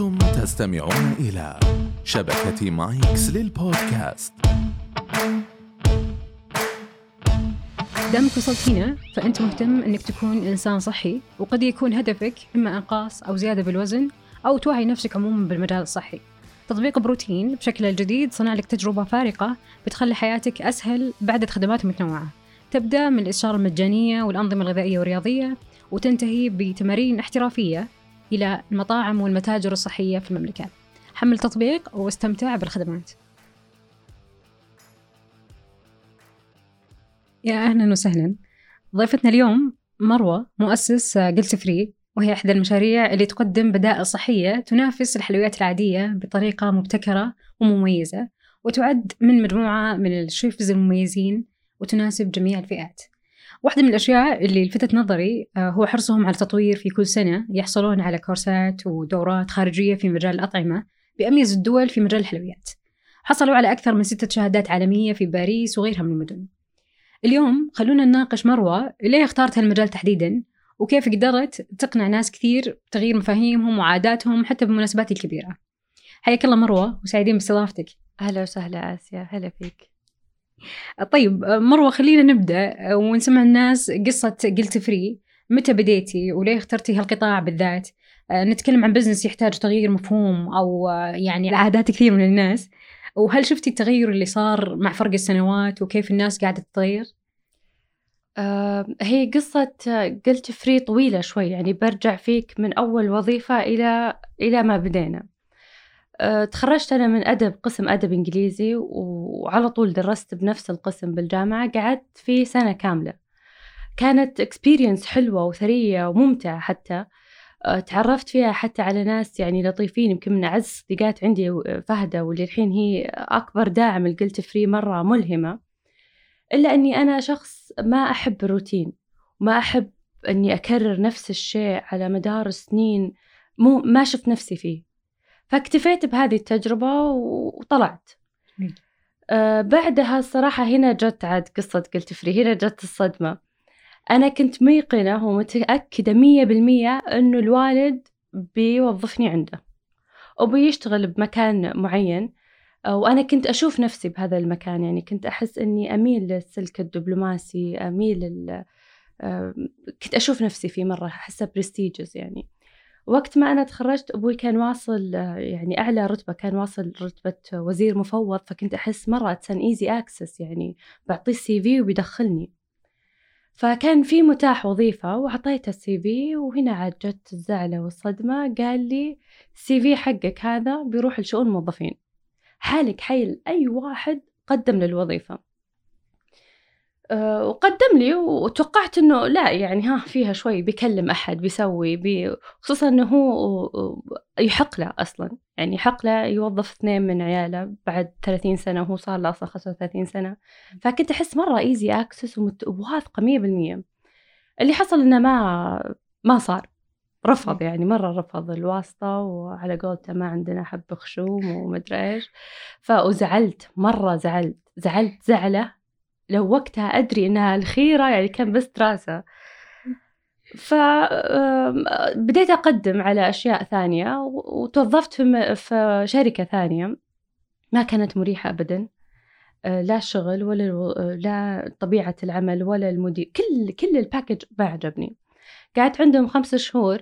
أنتم تستمعون إلى شبكة مايكس للبودكاست. دامك وصلت هنا فأنت مهتم أنك تكون إنسان صحي وقد يكون هدفك إما إنقاص أو زيادة بالوزن أو توعي نفسك عموما بالمجال الصحي. تطبيق بروتين بشكله الجديد صنع لك تجربة فارقة بتخلي حياتك أسهل بعدد خدمات متنوعة تبدأ من الإستشارة المجانية والأنظمة الغذائية والرياضية وتنتهي بتمارين احترافية إلى المطاعم والمتاجر الصحية في المملكة. حمل تطبيق واستمتع بالخدمات. يا أهلا وسهلا. ضيفتنا اليوم مروة مؤسس قلت فري وهي إحدى المشاريع اللي تقدم بدائل صحية تنافس الحلويات العادية بطريقة مبتكرة ومميزة وتعد من مجموعة من الشيفز المميزين وتناسب جميع الفئات. واحدة من الأشياء اللي لفتت نظري آه، هو حرصهم على التطوير في كل سنة يحصلون على كورسات ودورات خارجية في مجال الأطعمة بأميز الدول في مجال الحلويات. حصلوا على أكثر من ستة شهادات عالمية في باريس وغيرها من المدن. اليوم خلونا نناقش مروة ليه اختارت هالمجال تحديدا؟ وكيف قدرت تقنع ناس كثير بتغيير مفاهيمهم وعاداتهم حتى بالمناسبات الكبيرة؟ حياك الله مروة وسعيدين باستضافتك. أهلا وسهلا آسيا. هلا فيك. طيب مروة خلينا نبدأ ونسمع الناس قصة قلت فري متى بديتي وليه اخترتي هالقطاع بالذات؟ نتكلم عن business يحتاج تغيير مفهوم أو يعني العادات كثير من الناس. وهل شفتي التغير اللي صار مع فرق السنوات وكيف الناس قاعدة تتغير؟ آه هي قصة قلت فري طويلة شوي يعني برجع فيك من أول وظيفة إلى إلى ما بدينا. تخرجت أنا من أدب قسم أدب إنجليزي وعلى طول درست بنفس القسم بالجامعة. قعدت فيه سنة كاملة. كانت experience حلوة وثرية وممتعة حتى. آه تعرفت فيها حتى على ناس يعني لطيفين يمكن من أعز صديقات عندي فهدة واللي الحين هي أكبر داعم لقلت فري مرة ملهمة. إلا أني أنا شخص ما أحب الروتين وما أحب أني أكرر نفس الشيء على مدار سنين مو ما شفت نفسي فيه. فاكتفيت بهذه التجربة وطلعت. آه بعدها الصراحة هنا جت عاد قصة قلت فري هنا جت الصدمة. أنا كنت ميقنة ومتأكدة مية بالمية أنه الوالد بيوظفني عنده وبيشتغل بمكان معين. وأنا كنت أشوف نفسي بهذا المكان يعني كنت أحس أني أميل للسلك الدبلوماسي أميل لل... كنت أشوف نفسي فيه مرة أحسه prestigious يعني. وقت ما أنا تخرجت أبوي كان واصل يعني أعلى رتبة كان واصل رتبة وزير مفوض فكنت أحس مرة it's an easy access يعني بعطيه ال CV وبيدخلني. فكان في متاح وظيفة وعطيته ال CV وهنا عاد جت الزعلة والصدمة. قال لي ال CV حقك هذا بيروح لشؤون الموظفين حالك حال أي واحد قدم للوظيفة. وقدم لي وتوقعت إنه لا يعني ها فيها شوي بيكلم أحد بيسوي بي خصوصا إنه هو يحق له أصلا. يعني يحق له يوظف اثنين من عياله بعد 30 سنة وهو صار له أصلا 35 سنة. فكنت أحس مرة easy access وواثقة 100% اللي حصل إنه ما ما صار. رفض يعني مرة رفض الواسطة وعلى قولته ما عندنا حب خشوم ومدري إيش. فزعلت مرة زعلت. زعلت زعلة. لو وقتها أدري إنها الخيرة يعني كان بس راسه فبديت أقدم على أشياء ثانية وتوظفت في, شركة ثانية. ما كانت مريحة أبدا. لا الشغل ولا لا طبيعة العمل ولا المدير كل كل الباكج ما عجبني. قعدت عندهم خمس شهور.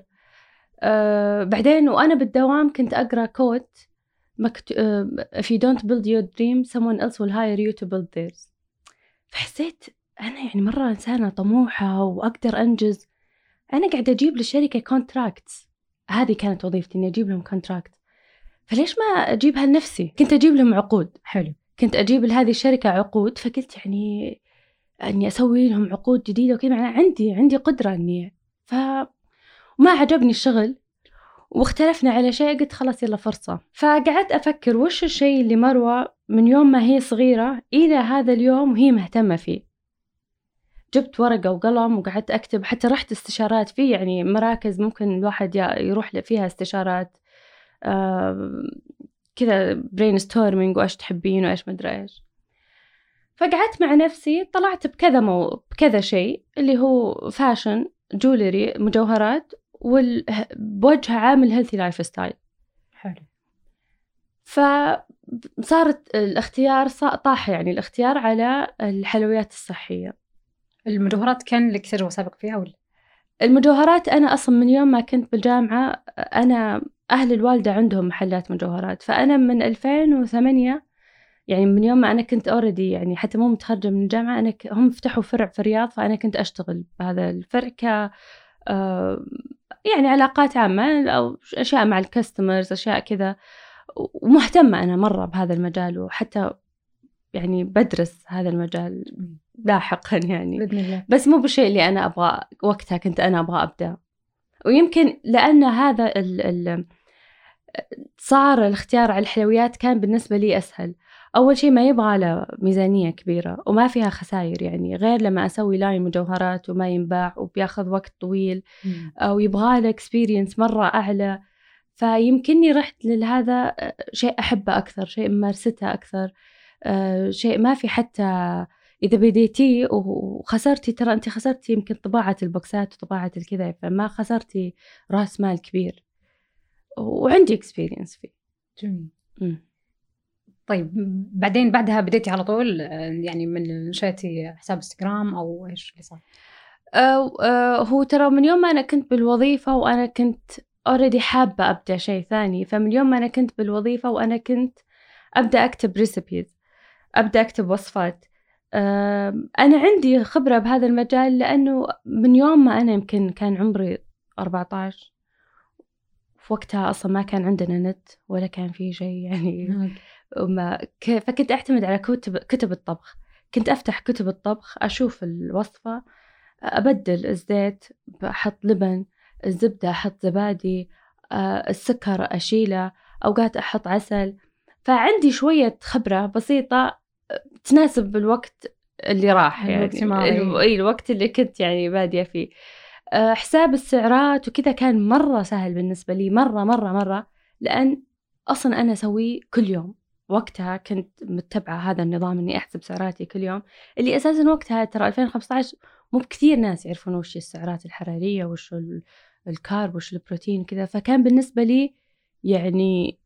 أه بعدين وأنا بالدوام كنت أقرأ quote مكت... if you don't build your dream someone else will hire you to build theirs. فحسيت أنا يعني مرة إنسانة طموحة وأقدر أنجز. أنا قاعدة أجيب للشركة contracts هذه كانت وظيفتي إني أجيب لهم contract فليش ما أجيبها لنفسي؟ كنت أجيب لهم عقود. حلو. كنت أجيب لهذه الشركة عقود فقلت يعني أني أسوي لهم عقود جديدة وكذا. معناها عندي عندي قدرة إني. ف وما عجبني الشغل واختلفنا على شيء قلت خلاص يلا فرصة. فقعدت أفكر وش الشيء اللي مروة من يوم ما هي صغيرة إلى هذا اليوم وهي مهتمة فيه. جبت ورقة وقلم وقعدت أكتب حتى رحت استشارات في يعني مراكز ممكن الواحد يروح فيها استشارات كذا brainstorming وإيش تحبين وإيش مدري إيش. فقعدت مع نفسي طلعت بكذا مو بكذا شيء اللي هو fashion jewelry مجوهرات وال... بوجه عام ال healthy lifestyle حلو. فصارت الاختيار طاح يعني الاختيار على الحلويات الصحية المجوهرات كان لك تجربة سابقة فيها ولا؟ المجوهرات أنا أصلا من يوم ما كنت بالجامعة أنا أهل الوالدة عندهم محلات مجوهرات فأنا من 2008 يعني من يوم ما أنا كنت already يعني حتى مو متخرجة من الجامعة أنا ك... هم فتحوا فرع في الرياض فأنا كنت أشتغل بهذا الفرع ك آه، يعني علاقات عامة أو أشياء مع الكاستمرز أشياء كذا ومهتمة أنا مرة بهذا المجال وحتى يعني بدرس هذا المجال لاحقا يعني. بإذن الله. بس مو بالشيء اللي أنا أبغى وقتها كنت أنا أبغى أبدأ. ويمكن لأن هذا ال ال صار الاختيار على الحلويات كان بالنسبة لي أسهل. أول شيء ما يبغى له ميزانية كبيرة وما فيها خسائر يعني غير لما أسوي لاين مجوهرات وما ينباع وبياخذ وقت طويل. أو يبغى له experience مرة أعلى. فيمكنني رحت لهذا شيء أحبه أكثر شيء ممارسته أكثر آه، شيء ما في حتى إذا بديتي وخسرتي ترى أنت خسرتي يمكن طباعة ال boxات وطباعة الكذا فما خسرتي رأس مال كبير وعندي experience فيه جميل. طيب بعدين بعدها بديتي على طول آه، يعني من نشأتي حساب إنستغرام أو إيش اللي صار؟ آه، آه، هو ترى من يوم ما أنا كنت بالوظيفة وأنا كنت already حابة أبدأ شيء ثاني. فمن يوم ما أنا كنت بالوظيفة وأنا كنت أبدأ أكتب recipes أبدأ أكتب وصفات. أنا عندي خبرة بهذا المجال لأنه من يوم ما أنا يمكن كان عمري 14 في وقتها أصلا ما كان عندنا نت ولا كان في شيء يعني. وما ك... فكنت أعتمد على كتب كتب الطبخ. كنت أفتح كتب الطبخ أشوف الوصفة أبدل الزيت أحط لبن الزبدة أحط زبادي آه، السكر أشيله أوقات أحط عسل. فعندي شوية خبرة بسيطة تناسب الوقت اللي راح يعني الوقت الو- إي، الوقت اللي كنت يعني بادية فيه. آه، حساب السعرات وكذا كان مرة سهل بالنسبة لي مرة مرة مرة لأن أصلا أنا أسويه كل يوم. وقتها كنت متبعة هذا النظام إني أحسب سعراتي كل يوم اللي أساسا وقتها ترى 2015 مو بكثير ناس يعرفون وش السعرات الحرارية وش ال carb وش البروتين كذا فكان بالنسبة لي يعني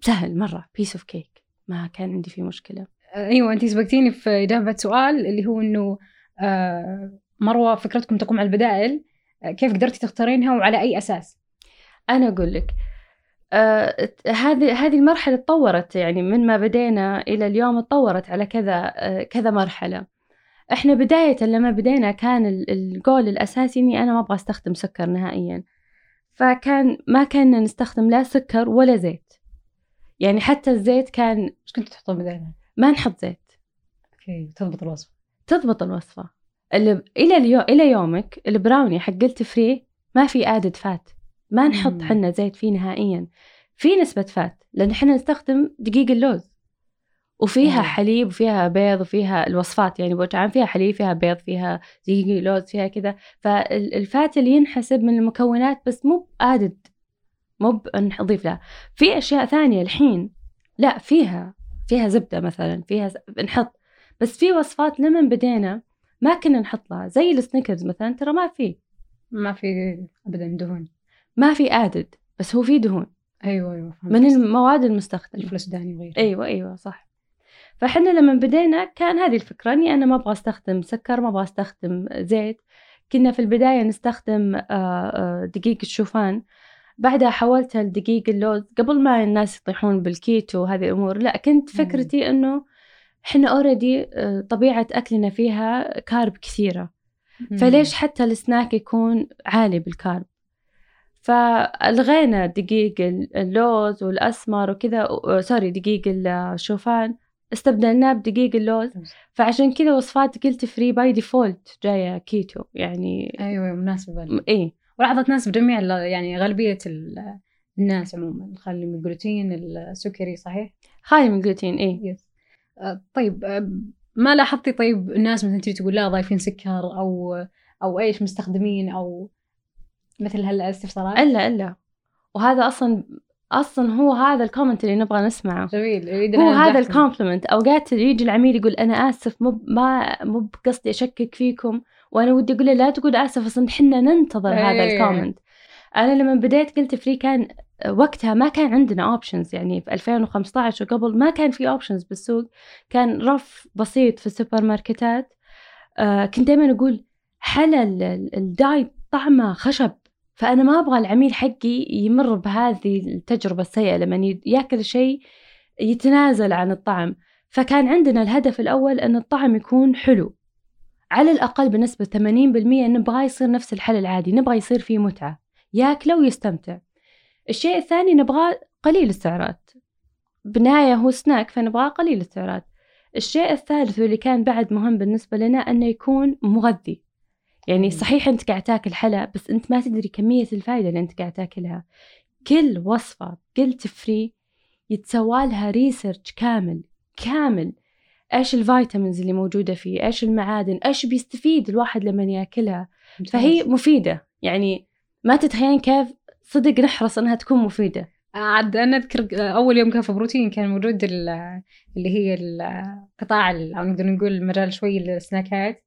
سهل مرة piece of cake ما كان عندي فيه مشكلة. أيوه انت سبقتيني في إجابة سؤال اللي هو إنه آه، مروة فكرتكم تقوم على البدائل آه، كيف قدرتي تختارينها وعلى أي أساس؟ أنا أقول لك آه، هذه هذه المرحلة تطورت يعني من ما بدينا إلى اليوم تطورت على كذا آه، كذا مرحلة. إحنا بداية لما بدينا كان ال- الجول الأساسي إني أنا ما أبغى أستخدم سكر نهائيا. فكان ما كنا نستخدم لا سكر ولا زيت. يعني حتى الزيت كان إيش كنتوا تحطون بدائل؟ ما نحط زيت. أوكي تضبط الوصفة. تضبط الوصفة. اللي إلى اليوم إلى يومك ال brownie حق Guilt Free ما في ادد فات ما نحط. حنا زيت فيه نهائيا. في نسبة فات لأن حنا نستخدم دقيق اللوز. وفيها مم. حليب وفيها بيض وفيها الوصفات يعني بوجه عام فيها حليب فيها بيض فيها دقيق لوز فيها كذا. فالفات اللي ينحسب من المكونات بس مو ادد مو بنضيف لها. في أشياء ثانية الحين لا فيها فيها زبدة مثلا فيها ز- نحط. بس في وصفات لما بدينا ما كنا نحط لها زي السنيكرز مثلا ترى ما في. ما في ابدا دهون. ما في added بس هو في دهون. أيوه أيوه من. المواد المستخدمة. الفول السوداني وغيره أيوه أيوه صح. فاحنا لما بدينا كان هذه الفكرة إني أنا ما أبغى أستخدم سكر ما أبغى أستخدم زيت. كنا في البداية نستخدم آه، آه، دقيق الشوفان. بعدها حولتها لدقيق اللوز. قبل ما الناس يطيحون بالكيتو وهذه الأمور لا كنت. فكرتي إنه إحنا already طبيعة أكلنا فيها carb كثيرة. مم. فليش حتى السناك يكون عالي بال carb فألغينا دقيق اللوز والأسمر وكذا sorry دقيق الشوفان. استبدلناه بدقيق اللوز. فعشان كذا وصفات Guilt Free by default جاية كيتو يعني أيوه مناسبة إيه. ولاحظت ناس بجميع ال- يعني غالبية ال- الناس عموما. خالي من الجلوتين السكري صحيح؟ خالي من جلوتين إيه. yes طيب آه، ما لاحظتي طيب الناس مثلا تجي تقول لا ضايفين سكر أو أو إيش مستخدمين أو مثل هالإستفسارات؟ إلا إلا. وهذا أصلا أصلا هو هذا ال comment اللي نبغى نسمعه. جميل يريد هو هذا. ال compliment أوقات يجي العميل يقول أنا آسف مو ما مو بقصدي أشكك فيكم وأنا ودي أقول له لا تقول آسف أصلا إحنا ننتظر هذا إيه. ال comment أنا لما بديت Guilt Free كان وقتها ما كان عندنا options يعني في 2015 وقبل ما كان في options بالسوق. كان رف بسيط في السوبر ماركتات آه كنت دائما أقول حلا الدايت طعمه خشب. فأنا ما أبغى العميل حقي يمر بهذه التجربة السيئة لما يأكل شيء يتنازل عن الطعم. فكان عندنا الهدف الأول أن الطعم يكون حلو. على الأقل بنسبة 80% نبغى يصير نفس الحلا العادي نبغى يصير فيه متعة. يأكله ويستمتع. الشيء الثاني نبغاه قليل السعرات. بالنهاية هو سناك فنبغاه قليل السعرات. الشيء الثالث واللي كان بعد مهم بالنسبة لنا أنه يكون مغذي. يعني صحيح أنت قاعد تاكل حلا بس أنت ما تدري كمية الفائدة اللي أنت قاعد تاكلها. كل وصفة Guilt Free يتسوى لها research كامل كامل. إيش ال vitamins اللي موجودة فيه؟ إيش المعادن؟ إيش بيستفيد الواحد لما ياكلها؟ فهي مفيدة. يعني ما تتخيلين كيف صدق نحرص إنها تكون مفيدة. عاد أنا أذكر أول يوم كان في بروتين كان موجود اللي هي القطاع أو نقدر نقول المجال شوي السناكات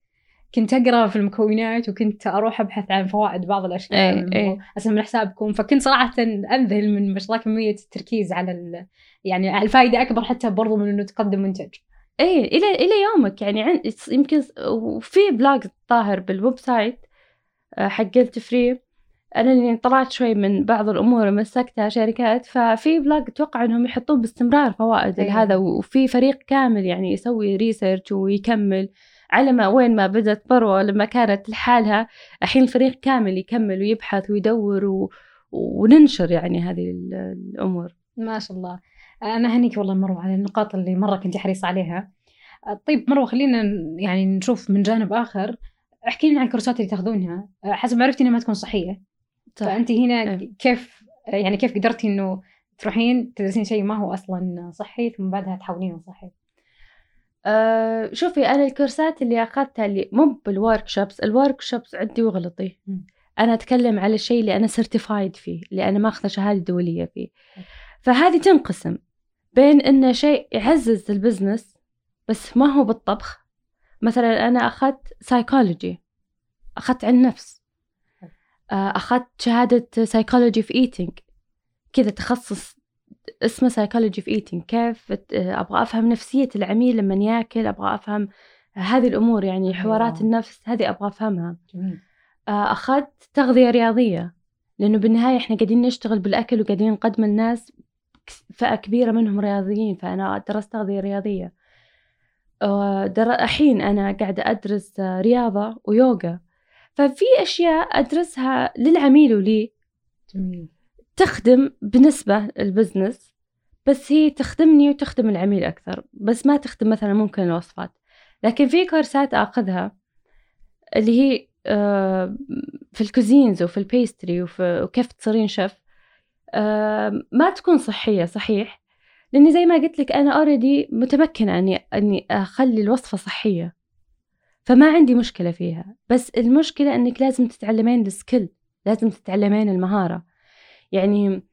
كنت أقرأ في المكونات وكنت أروح أبحث عن فوائد بعض الأشياء إيه. اسم من حسابكم. فكنت صراحة انذهل من ما شاء الله كمية التركيز على ال... يعني الفائدة أكبر حتى برضو من إنه تقدم منتج. إيه إلى إلى يومك. يعني عن يمكن وفي blog ظاهر بال website آه، حق Guilt Free. أنا اللي طلعت شوي من بعض الأمور مسكتها شركات. ففي blog أتوقع إنهم يحطون باستمرار فوائد أيوة. هذا وفي فريق كامل يعني يسوي research ويكمل. على ما وين ما بدت مروة لما كانت لحالها الحين الفريق كامل يكمل ويبحث ويدور و... وننشر يعني هذه الأمور. ما شاء الله. أنا هنيك والله مروه على النقاط اللي مرة كنت حريصة عليها. طيب مروه خلينا يعني نشوف من جانب آخر. احكي لنا عن الكورسات اللي تاخذونها. حسب ما عرفتي إنها ما تكون صحية. صح. فأنت هنا أه. كيف يعني كيف قدرتي إنه تروحين تدرسين شيء ما هو أصلا صحي ثم بعدها تحولينه صحي؟ أه شوفي أنا الكورسات اللي أخذتها اللي مو بال workshops ال workshops عندي وغلطي. أنا أتكلم على الشيء اللي أنا certified فيه اللي أنا ماخذه شهادة دولية فيه. فهذه تنقسم بين إنه شيء يعزز ال business بس ما هو بالطبخ. مثلا أنا أخذت سايكولوجي أخذت علم نفس. آه، أخذت شهادة psychology في eating كذا تخصص اسمه psychology في eating كيف أبغى أفهم نفسية العميل لما يأكل أبغى أفهم هذه الأمور يعني حوارات النفس هذه أبغى أفهمها. آه، أخذت تغذية رياضية لأنه بالنهاية إحنا قاعدين نشتغل بالأكل وقاعدين نقدم الناس فئة كبيرة منهم رياضيين فأنا درست تغذية رياضية. آه، الحين أنا قاعدة أدرس رياضة ويوغا. ففي أشياء أدرسها للعميل ولي. جميل. تخدم بنسبة البزنس بس هي تخدمني وتخدم العميل أكثر بس ما تخدم مثلا ممكن الوصفات. لكن في كورسات أخذها اللي هي آه، في ال cuisines وفي ال pastry وكيف تصيرين شيف آه، ما تكون صحية صحيح؟ لأني زي ما قلت لك أنا already متمكنة أني أني أخلي الوصفة صحية فما عندي مشكلة فيها. بس المشكلة أنك لازم تتعلمين ال skill لازم تتعلمين المهارة. يعني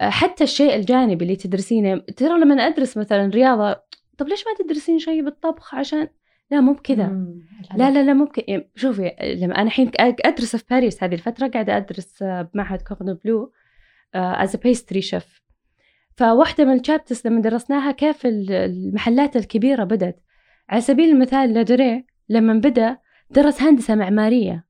آه، حتى الشيء الجانبي اللي تدرسينه ترى لما أدرس مثلا رياضة طب ليش ما تدرسين شيء بالطبخ؟ عشان لا مو بكذا. لا لا لا مو بكذا يعني شوفي لما أنا الحين أدرس في باريس هذه الفترة قاعدة أدرس آه، بمعهد كوردون بلو as pastry chef فواحدة من ال chapters لما درسناها كيف المحلات الكبيرة بدت على سبيل المثال لادوريه لما بدأ درس هندسة معمارية.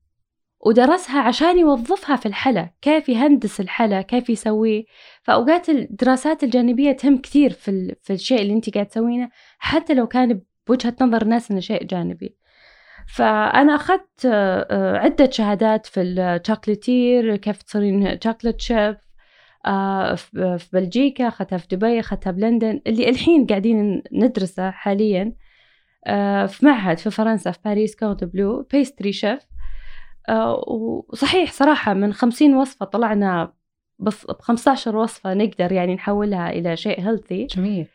ودرسها عشان يوظفها في الحلا كيف يهندس الحلا كيف يسويه. فأوقات الدراسات الجانبية تهم كثير في, في الشيء اللي انت قاعد تسوينه حتى لو كان بوجهة نظر الناس إنه شيء جانبي. فأنا أخذت آه، عدة شهادات في ال chocolatier كيف تصيرين chocolate chef آه، في بلجيكا أخذتها في دبي أخذتها بلندن اللي الحين قاعدين ندرسه حاليا آه، في معهد في فرنسا في باريس كوردون بلو pastry chef وصحيح صراحة من خمسين وصفة طلعنا بس ب 15 وصفة نقدر يعني نحولها إلى شيء healthy جميل.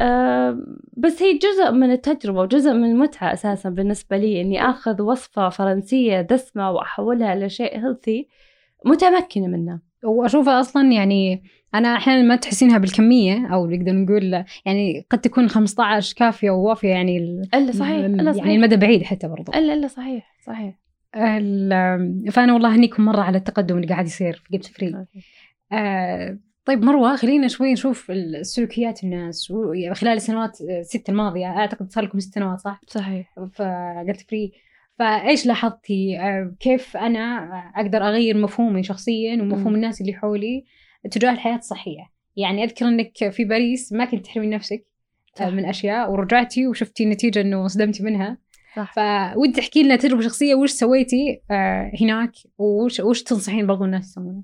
أه بس هي جزء من التجربة وجزء من المتعة أساسا بالنسبة لي إني آخذ وصفة فرنسية دسمة وأحولها إلى شيء healthy متمكنة منه وأشوفها أصلا يعني أنا أحيانا ما تحسينها بالكمية أو نقدر نقول يعني قد تكون 15 كافية ووافية يعني إلا صحيح إلا صحيح. يعني المدى بعيد حتى برضو. إلا إلا صحيح صحيح. فأنا والله أهنيكم مرة على التقدم اللي قاعد يصير في قلت فري آه طيب مروة خلينا شوي نشوف السلوكيات الناس. يعني خلال السنوات الست الماضية أعتقد صار لكم ست سنوات صح؟ صحيح. فقلت فري. فإيش لاحظتي؟ آه، كيف أنا أقدر أغير مفهومي شخصيا ومفهوم. الناس اللي حولي تجاه الحياة الصحية؟ يعني أذكر إنك في باريس ما كنت تحرمين نفسك آه،. من أشياء ورجعتي وشفتي النتيجة إنه صدمتي منها. صح. فودي تحكي لنا تجربة شخصية وش سويتي آه، هناك؟ وش وش تنصحين برضو الناس يسوونه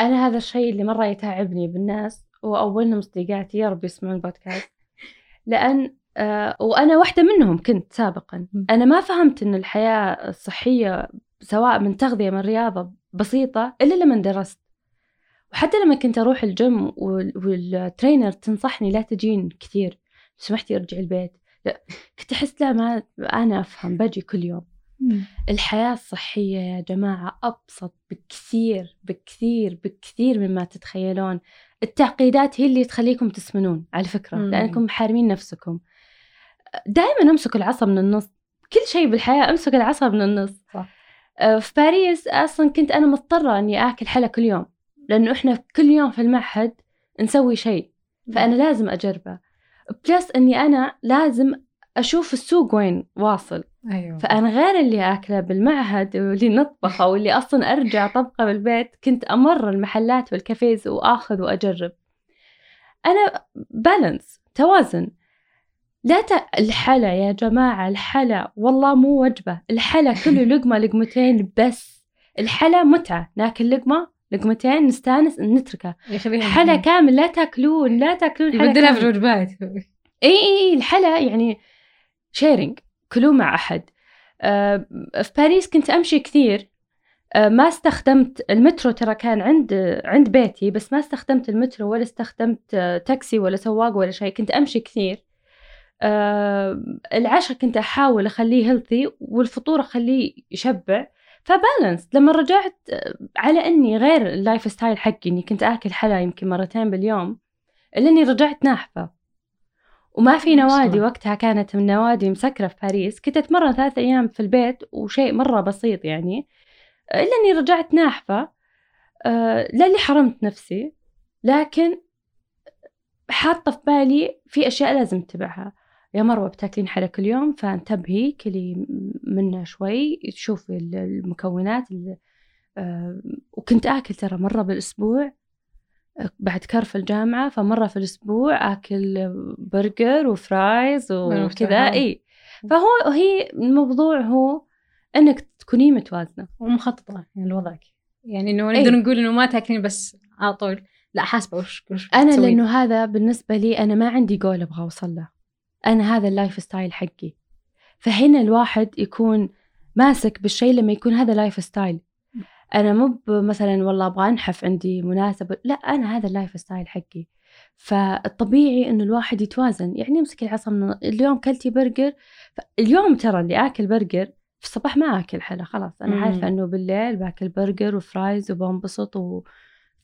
أنا هذا الشيء اللي مرة يتعبني بالناس وأولهم صديقاتي يا رب يسمعون البودكاست. لأن آه وأنا واحدة منهم كنت سابقا. م. أنا ما فهمت أن الحياة الصحية سواء من تغذية من رياضة بسيطة إلا لما درست. وحتى لما كنت أروح الجيم وال- والترينر تنصحني لا تجين كثير. سمحتي ارجعي البيت. كنت أحس لا ما أنا أفهم باجي كل يوم. الحياة الصحية يا جماعة أبسط بكثير بكثير بكثير مما تتخيلون. التعقيدات هي اللي تخليكم تسمنون على فكرة مم. لأنكم حارمين نفسكم. دائما أمسكوا العصا من النص كل شيء بالحياة امسك العصا من النص. صح. آه، في باريس أصلا كنت أنا مضطرة أني آكل حلا كل يوم لأنه إحنا كل يوم في المعهد نسوي شيء فأنا لازم أجربه. plus أني أنا لازم أشوف السوق وين واصل. أيوه. فأنا غير اللي أكله بالمعهد واللي نطبخه واللي أصلا أرجع طبخه بالبيت كنت أمر المحلات وال cafes وآخذ وأجرب. أنا balance توازن. لا ت... الحلا يا جماعة الحلا والله مو وجبة. الحلا كله لقمة لقمتين بس. الحلا متعة ناكل لقمة لقمتين نستانس نتركه. حلا كامل لا تاكلون لا تاكلون حلا يبدلها. في الوجبات إي إي إي الحلا يعني sharing كلوا مع أحد. آه في باريس كنت أمشي كثير. آه ما استخدمت المترو ترى كان عند عند بيتي بس ما استخدمت المترو ولا استخدمت آه تاكسي ولا سواق ولا شيء. كنت أمشي كثير. آه العشاء كنت أحاول أخليه healthy والفطور أخليه يشبع. ف balance لما رجعت آه، على إني غير ال lifestyle حقي إني كنت آكل حلا يمكن مرتين باليوم الا إني رجعت ناحفة. وما في نوادي. وقتها كانت النوادي مسكرة في باريس. كنت أتمرن ثلاث أيام في البيت وشيء مرة بسيط يعني. إلا أني رجعت ناحفة آه، لا اللي حرمت نفسي لكن حاطة في بالي في أشياء لازم أتبعها. يا مروة بتاكلين حلا كل يوم فانتبهي كلي منه شوي تشوفي ال- المكونات ال- آه، وكنت آكل ترى مرة بالأسبوع بعد كرف الجامعة فمرة في الأسبوع آكل برجر و fries وكذا. إي فهو هي الموضوع هو إنك تكوني متوازنة ومخططة يعني لوضعك يعني أي. نقدر نقول إنه ما تاكلين بس على طول لا حاسبة وش وش أنا. لأنه هذا بالنسبة لي أنا ما عندي جول أبغى أوصل له أنا هذا ال lifestyle حقي. فهنا الواحد يكون ماسك بالشيء لما يكون هذا lifestyle أنا مو مثلا والله أبغى أنحف عندي مناسبة لا أنا هذا ال lifestyle حقي. فالطبيعي إنه الواحد يتوازن. يعني يمسك العصا من اليوم كلتي برجر اليوم ترى اللي آكل برجر في الصباح ما آكل حلا خلاص. أنا مم. عارفة إنه بالليل باكل برجر و fries وبنبسط و...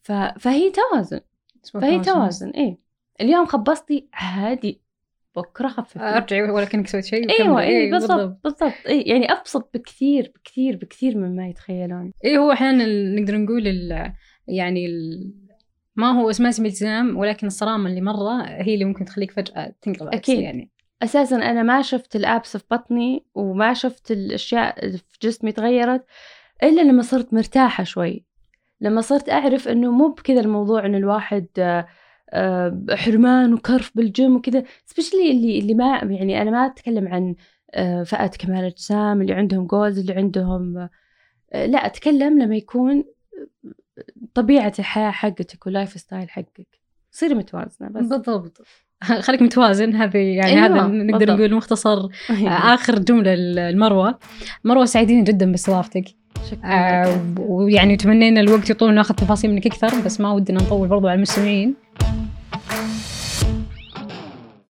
ف... فهي توازن. فهي توازن. إيه. اليوم خبصتي عادي. بكره خففي ارجعي ولا كأنك سويت شيء أيوه وكملي. إيه بالضبط بالضبط. إيه يعني أبسط بكثير بكثير بكثير مما يتخيلون. إيه هو أحيانا نقدر نقول ال يعني ال ما هو اسمه اسم التزام ولكن الصرامة اللي مرة هي اللي ممكن تخليك فجأة تنقلب أكيد. يعني. أساسا أنا ما شفت ال abs في بطني وما شفت الأشياء في جسمي تغيرت إلا لما صرت مرتاحة شوي. لما صرت أعرف إنه مو بكذا الموضوع ان الواحد آه، حرمان وكرف بالجيم وكذا. especially اللي اللي ما يعني أنا ما أتكلم عن آه، فئة كمال الاجسام اللي عندهم goals اللي عندهم آه، لا أتكلم لما يكون طبيعة الحياة حقتك وال lifestyle حقك. صيري متوازنة بس. بالضبط. خليك متوازن. هذه يعني أيوة، هذا نقدر بالضبط. نقول مختصر آخر جملة المروة. مروة سعيدين جدا باستضافتك شكرا آه، ويعني تمنينا الوقت يطول ناخذ تفاصيل منك أكثر بس ما ودنا نطول برضو على المستمعين. thank you